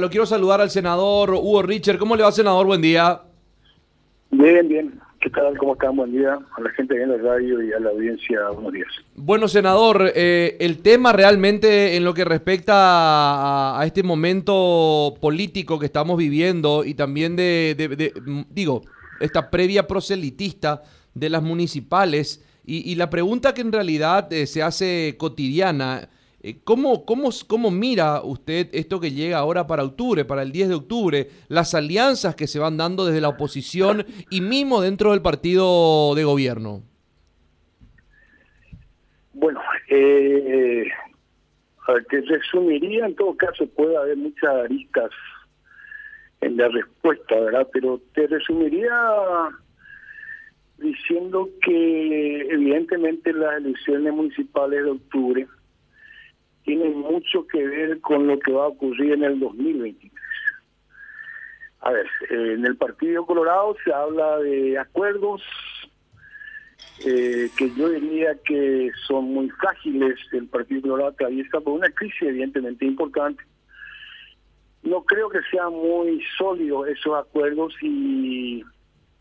Lo quiero saludar al senador Hugo Richard. ¿Cómo le va, senador? Buen día. Bien, bien. ¿Qué tal? ¿Cómo están? Buen día a la gente en la radio y a la audiencia. Buenos días. Bueno, senador, eh, el tema realmente en lo que respecta a, a, este momento político que estamos viviendo y también de, de, de digo, esta previa proselitista de las municipales y, y la pregunta que en realidad eh, se hace cotidiana ¿Cómo, cómo, ¿Cómo mira usted esto que llega ahora para octubre, para el 10 de octubre, las alianzas que se van dando desde la oposición y mismo dentro del partido de gobierno? Bueno, eh, te resumiría, en todo caso puede haber muchas aristas en la respuesta, ¿verdad? Pero te resumiría diciendo que evidentemente las elecciones municipales de octubre tienen mucho que ver con lo que va a ocurrir en el 2023. A ver, en el Partido Colorado se habla de acuerdos eh, que yo diría que son muy frágiles. El Partido Colorado está por una crisis evidentemente importante. No creo que sean muy sólidos esos acuerdos y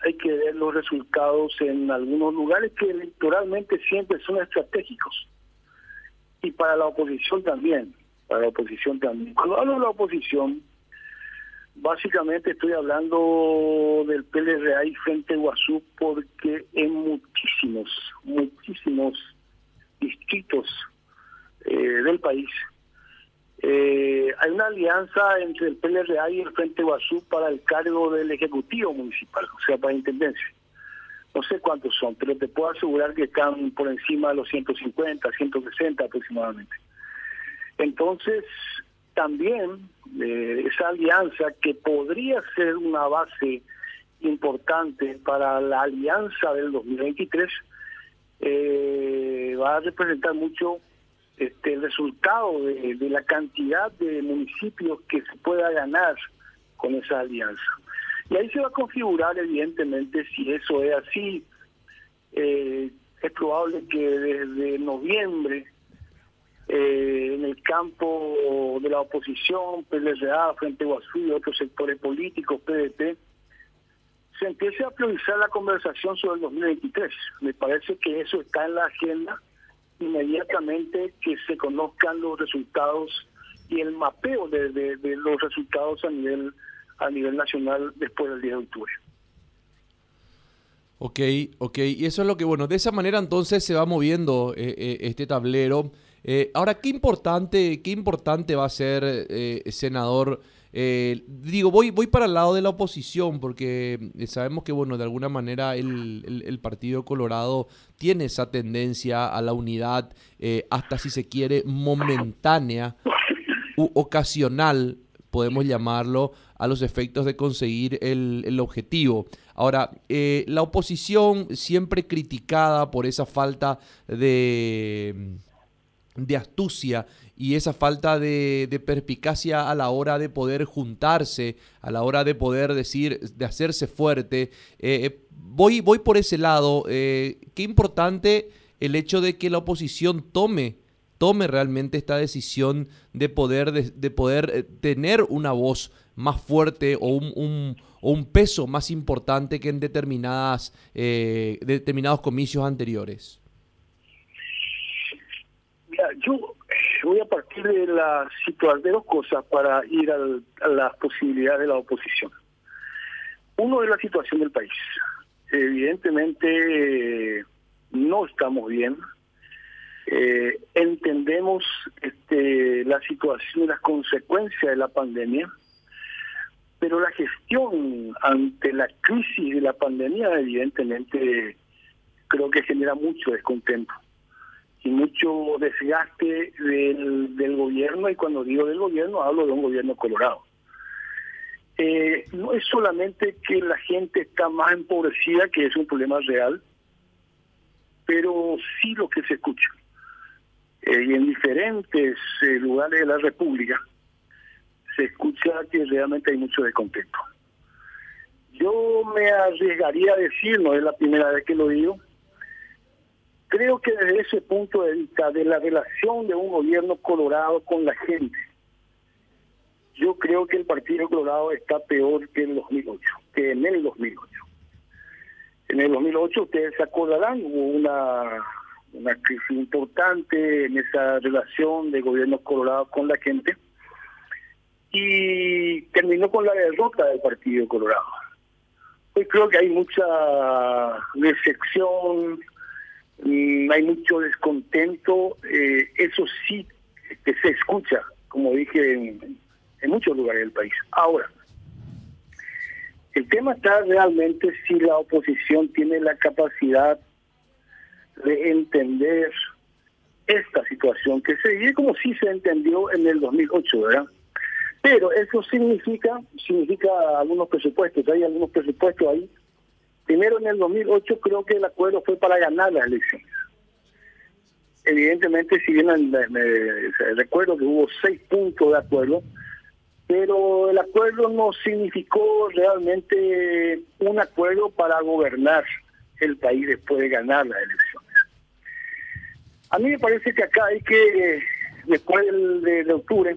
hay que ver los resultados en algunos lugares que electoralmente siempre son estratégicos y para la oposición también, para la oposición también. Cuando hablo de la oposición, básicamente estoy hablando del PLRA y Frente Guazú porque en muchísimos, muchísimos distritos eh, del país eh, hay una alianza entre el PLRA y el Frente Guazú para el cargo del Ejecutivo Municipal, o sea, para Intendencia no sé cuántos son, pero te puedo asegurar que están por encima de los 150, 160 aproximadamente. Entonces, también eh, esa alianza que podría ser una base importante para la alianza del 2023 eh, va a representar mucho este el resultado de, de la cantidad de municipios que se pueda ganar con esa alianza. Y ahí se va a configurar, evidentemente, si eso es así. Eh, es probable que desde noviembre, eh, en el campo de la oposición, PLRA, Frente Guazú y otros sectores políticos, PDP, se empiece a priorizar la conversación sobre el 2023. Me parece que eso está en la agenda inmediatamente que se conozcan los resultados y el mapeo de, de los resultados a nivel a nivel nacional después del 10 de octubre. Ok, ok, y eso es lo que, bueno, de esa manera entonces se va moviendo eh, eh, este tablero. Eh, ahora, qué importante, qué importante va a ser, senador. digo, voy, voy para el lado de la oposición, porque sabemos que, bueno, de alguna manera el, el, Partido Colorado tiene esa tendencia a la unidad, hasta si se quiere, momentánea u ocasional podemos llamarlo, a los efectos de conseguir el, el objetivo. Ahora, eh, la oposición siempre criticada por esa falta de, de astucia y esa falta de, de, perspicacia a la hora de poder juntarse, a la hora de poder decir, de hacerse fuerte. Eh, eh voy, voy por ese lado. Eh, qué importante el hecho de que la oposición tome tome realmente esta decisión de poder, de, poder eh, tener una voz más fuerte o un, un, o un, peso más importante que en determinadas eh, determinados comicios anteriores? Yo voy a partir de la situación de dos cosas para ir al, a las posibilidades de la oposición. Uno es la situación del país. Evidentemente eh, no estamos bien, eh, entendemos este, la situación y las consecuencias de la pandemia, pero la gestión ante la crisis de la pandemia evidentemente creo que genera mucho descontento y mucho desgaste del, gobierno, y cuando digo del gobierno hablo de un gobierno colorado. Eh, no es solamente que la gente está más empobrecida, que es un problema real, pero sí lo que se escucha eh, y en diferentes eh, lugares de la República se escucha que realmente hay mucho descontento. Yo me arriesgaría a decir, no es la primera vez que lo digo, creo que desde ese punto de vista de la relación de un gobierno colorado con la gente, yo creo que el Partido Colorado está peor que en el 2008, que en el 2008. En el 2008, ustedes se acordarán, hubo una, una crisis importante en esa relación de gobierno colorado con la gente y terminó con la derrota del Partido Colorado. Hoy creo que hay mucha decepción, mm, hay mucho descontento, eh, eso sí se escucha, como dije, en, en muchos lugares del país. Ahora, el tema está realmente si la oposición tiene la capacidad de entender esta situación que se vive como si se entendió en el 2008, ¿verdad? Pero eso significa significa algunos presupuestos, hay algunos presupuestos ahí. Primero en el 2008 creo que el acuerdo fue para ganar las elecciones. Evidentemente, si bien recuerdo que hubo seis puntos de acuerdo, pero el acuerdo no significó realmente un acuerdo para gobernar el país después de ganar las elecciones. A mí me parece que acá hay que, después de, octubre,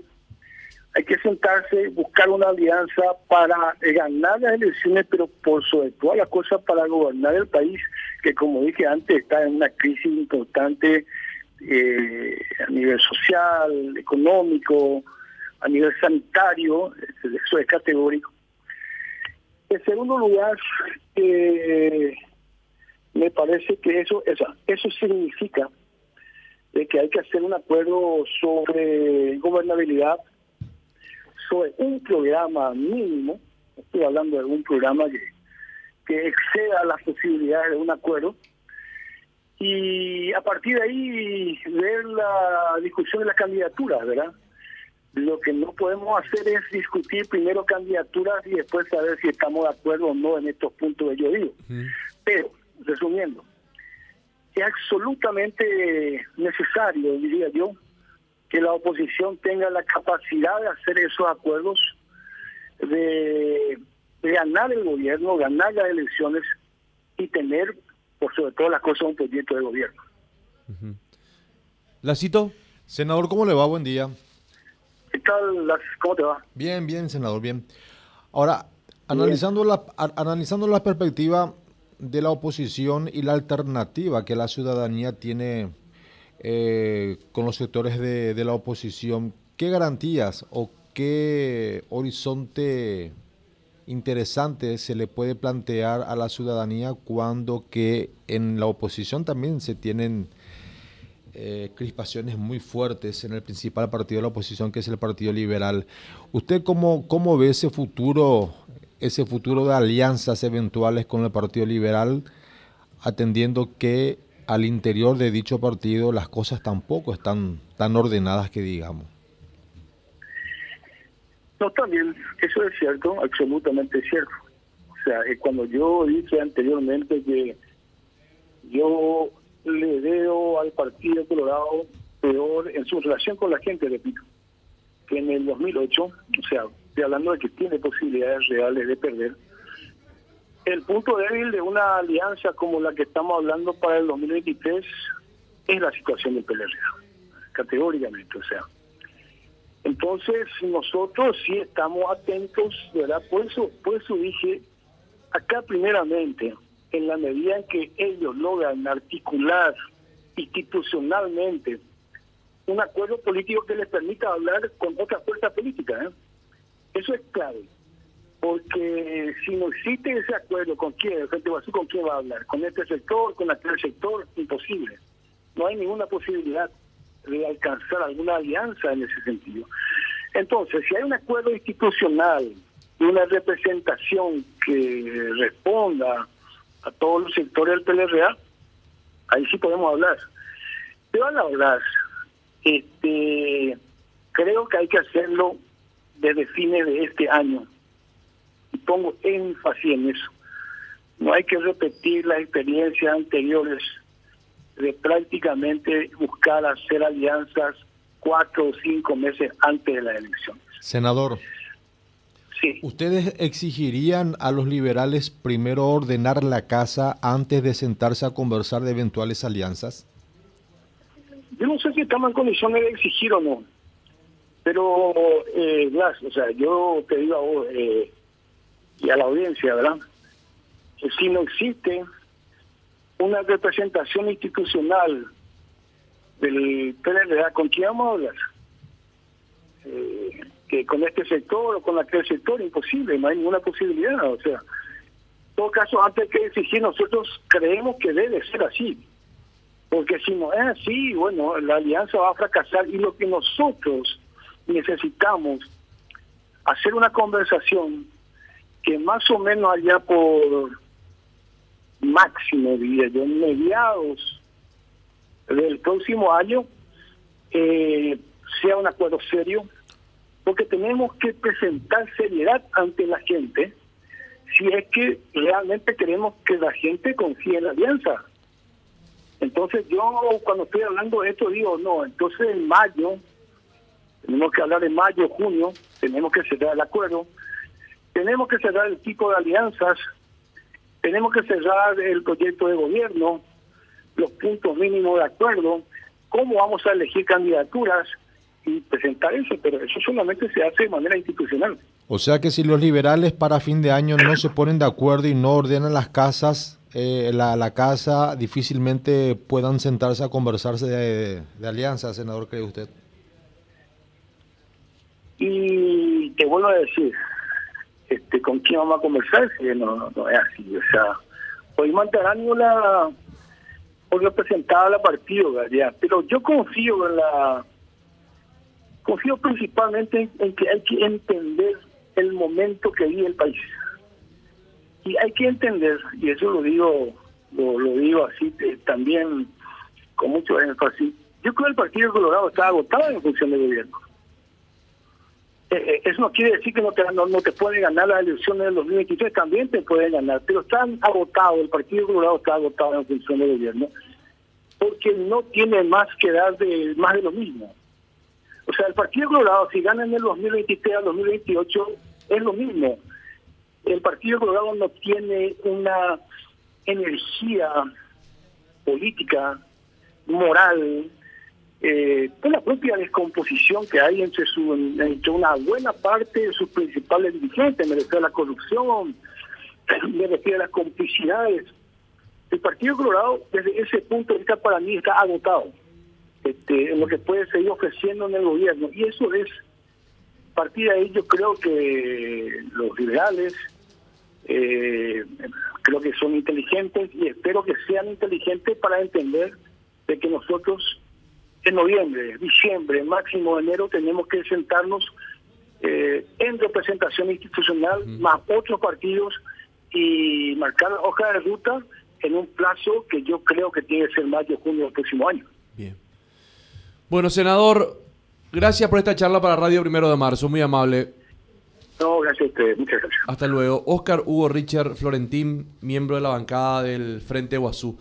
hay que sentarse, buscar una alianza para ganar las elecciones, pero por sobre todas las cosas para gobernar el país, que como dije antes está en una crisis importante eh, a nivel social, económico, a nivel sanitario, eso es categórico. En segundo lugar, eh, me parece que eso, eso, eso significa de que hay que hacer un acuerdo sobre gobernabilidad, sobre un programa mínimo, estoy hablando de un programa que, que exceda las posibilidades de un acuerdo, y a partir de ahí ver la discusión de las candidaturas, ¿verdad? Lo que no podemos hacer es discutir primero candidaturas y después saber si estamos de acuerdo o no en estos puntos que yo digo. Pero, resumiendo, es absolutamente necesario, diría yo, que la oposición tenga la capacidad de hacer esos acuerdos, de, ganar el gobierno, ganar las elecciones y tener, por sobre todo las cosas, un proyecto de gobierno. ¿La cito? Senador, ¿cómo le va? Buen día. ¿Qué tal? ¿Cómo te va? Bien, bien, senador, bien. Ahora, analizando la, analizando la perspectiva de la oposición y la alternativa que la ciudadanía tiene eh, con los sectores de, de, la oposición, ¿qué garantías o qué horizonte interesante se le puede plantear a la ciudadanía cuando que en la oposición también se tienen eh, crispaciones muy fuertes en el principal partido de la oposición, que es el Partido Liberal. ¿Usted cómo, cómo ve ese futuro, ese futuro de alianzas eventuales con el Partido Liberal, atendiendo que al interior de dicho partido las cosas tampoco están tan ordenadas que digamos? No, también, eso es cierto, absolutamente cierto. O sea, eh, cuando yo dije anteriormente que yo le veo al Partido Colorado peor en su relación con la gente, repito, que en el 2008, o sea, estoy hablando de que tiene posibilidades reales de perder. El punto débil de una alianza como la que estamos hablando para el 2023 es la situación del PLR, categóricamente, o sea. Entonces, nosotros sí estamos atentos, ¿verdad? Por eso, por eso dije, acá primeramente, en la medida en que ellos logran articular institucionalmente un acuerdo político que les permita hablar con otra fuerza política. ¿eh? Eso es clave, porque si no existe ese acuerdo, ¿con quién? ¿con quién va a hablar? ¿Con este sector? ¿Con aquel sector? Imposible. No hay ninguna posibilidad de alcanzar alguna alianza en ese sentido. Entonces, si hay un acuerdo institucional y una representación que responda a todos los sectores del PLRA, ahí sí podemos hablar. Pero a la verdad, este, creo que hay que hacerlo desde fines de este año. Y pongo énfasis en eso. No hay que repetir las experiencias anteriores de prácticamente buscar hacer alianzas cuatro o cinco meses antes de las elecciones. Senador, ¿Ustedes exigirían a los liberales primero ordenar la casa antes de sentarse a conversar de eventuales alianzas? Yo no sé si estamos en condiciones de exigir o no, Pero, eh, Blas, o sea, yo te digo a vos eh, y a la audiencia, ¿verdad? Que si no existe una representación institucional del PLRA, ¿con quién vamos a hablar? Eh, que con este sector o con aquel sector, imposible, no hay ninguna posibilidad. O sea, en todo caso, antes que exigir, nosotros creemos que debe ser así. Porque si no es así, bueno, la alianza va a fracasar y lo que nosotros necesitamos hacer una conversación que más o menos allá por máximo, diría yo, mediados del próximo año, eh, sea un acuerdo serio, porque tenemos que presentar seriedad ante la gente si es que realmente queremos que la gente confíe en la alianza. Entonces yo cuando estoy hablando de esto digo, no, entonces en mayo, tenemos que hablar en mayo, junio, tenemos que cerrar el acuerdo, tenemos que cerrar el tipo de alianzas, tenemos que cerrar el proyecto de gobierno, los puntos mínimos de acuerdo, cómo vamos a elegir candidaturas y presentar eso, pero eso solamente se hace de manera institucional. O sea que si los liberales para fin de año no se ponen de acuerdo y no ordenan las casas, eh, la, casa difícilmente puedan sentarse a conversarse de, alianza, senador, cree usted. Y te vuelvo a decir, este, ¿con quién vamos a conversar? Si no, no, es así. O sea, hoy la hoy representaba la partido, pero yo confío en la confío principalmente en que hay que entender el momento que vive el país y hay que entender, y eso lo digo lo, digo así eh, también con mucho énfasis, yo creo que el Partido Colorado está agotado en función del gobierno. Eh, eh, eso no quiere decir que no te, no, te pueden ganar las elecciones del 2023, también te pueden ganar, pero están agotados, el Partido Colorado está agotado en función del gobierno, porque no tiene más que dar de más de lo mismo. O sea, el Partido Colorado, si gana en el 2023 al 2028, es lo mismo el Partido Colorado no tiene una energía política, moral, eh, por la propia descomposición que hay entre, su, una buena parte de sus principales dirigentes, me la corrupción, me a las complicidades. El Partido Colorado, desde ese punto de vista, para mí está agotado este, en lo que puede seguir ofreciendo en el gobierno. Y eso es, a partir de ahí, yo creo que los liberales, eh, creo que son inteligentes y espero que sean inteligentes para entender de que nosotros en noviembre, diciembre, máximo enero tenemos que sentarnos eh, en representación institucional más otros partidos y marcar la hoja de ruta en un plazo que yo creo que tiene que ser mayo junio del próximo año. Bien. Bueno, senador, gracias por esta charla para Radio Primero de Marzo, muy amable. No, gracias a ustedes. Muchas gracias. Hasta luego. Oscar Hugo Richard Florentín, miembro de la bancada del Frente Guazú.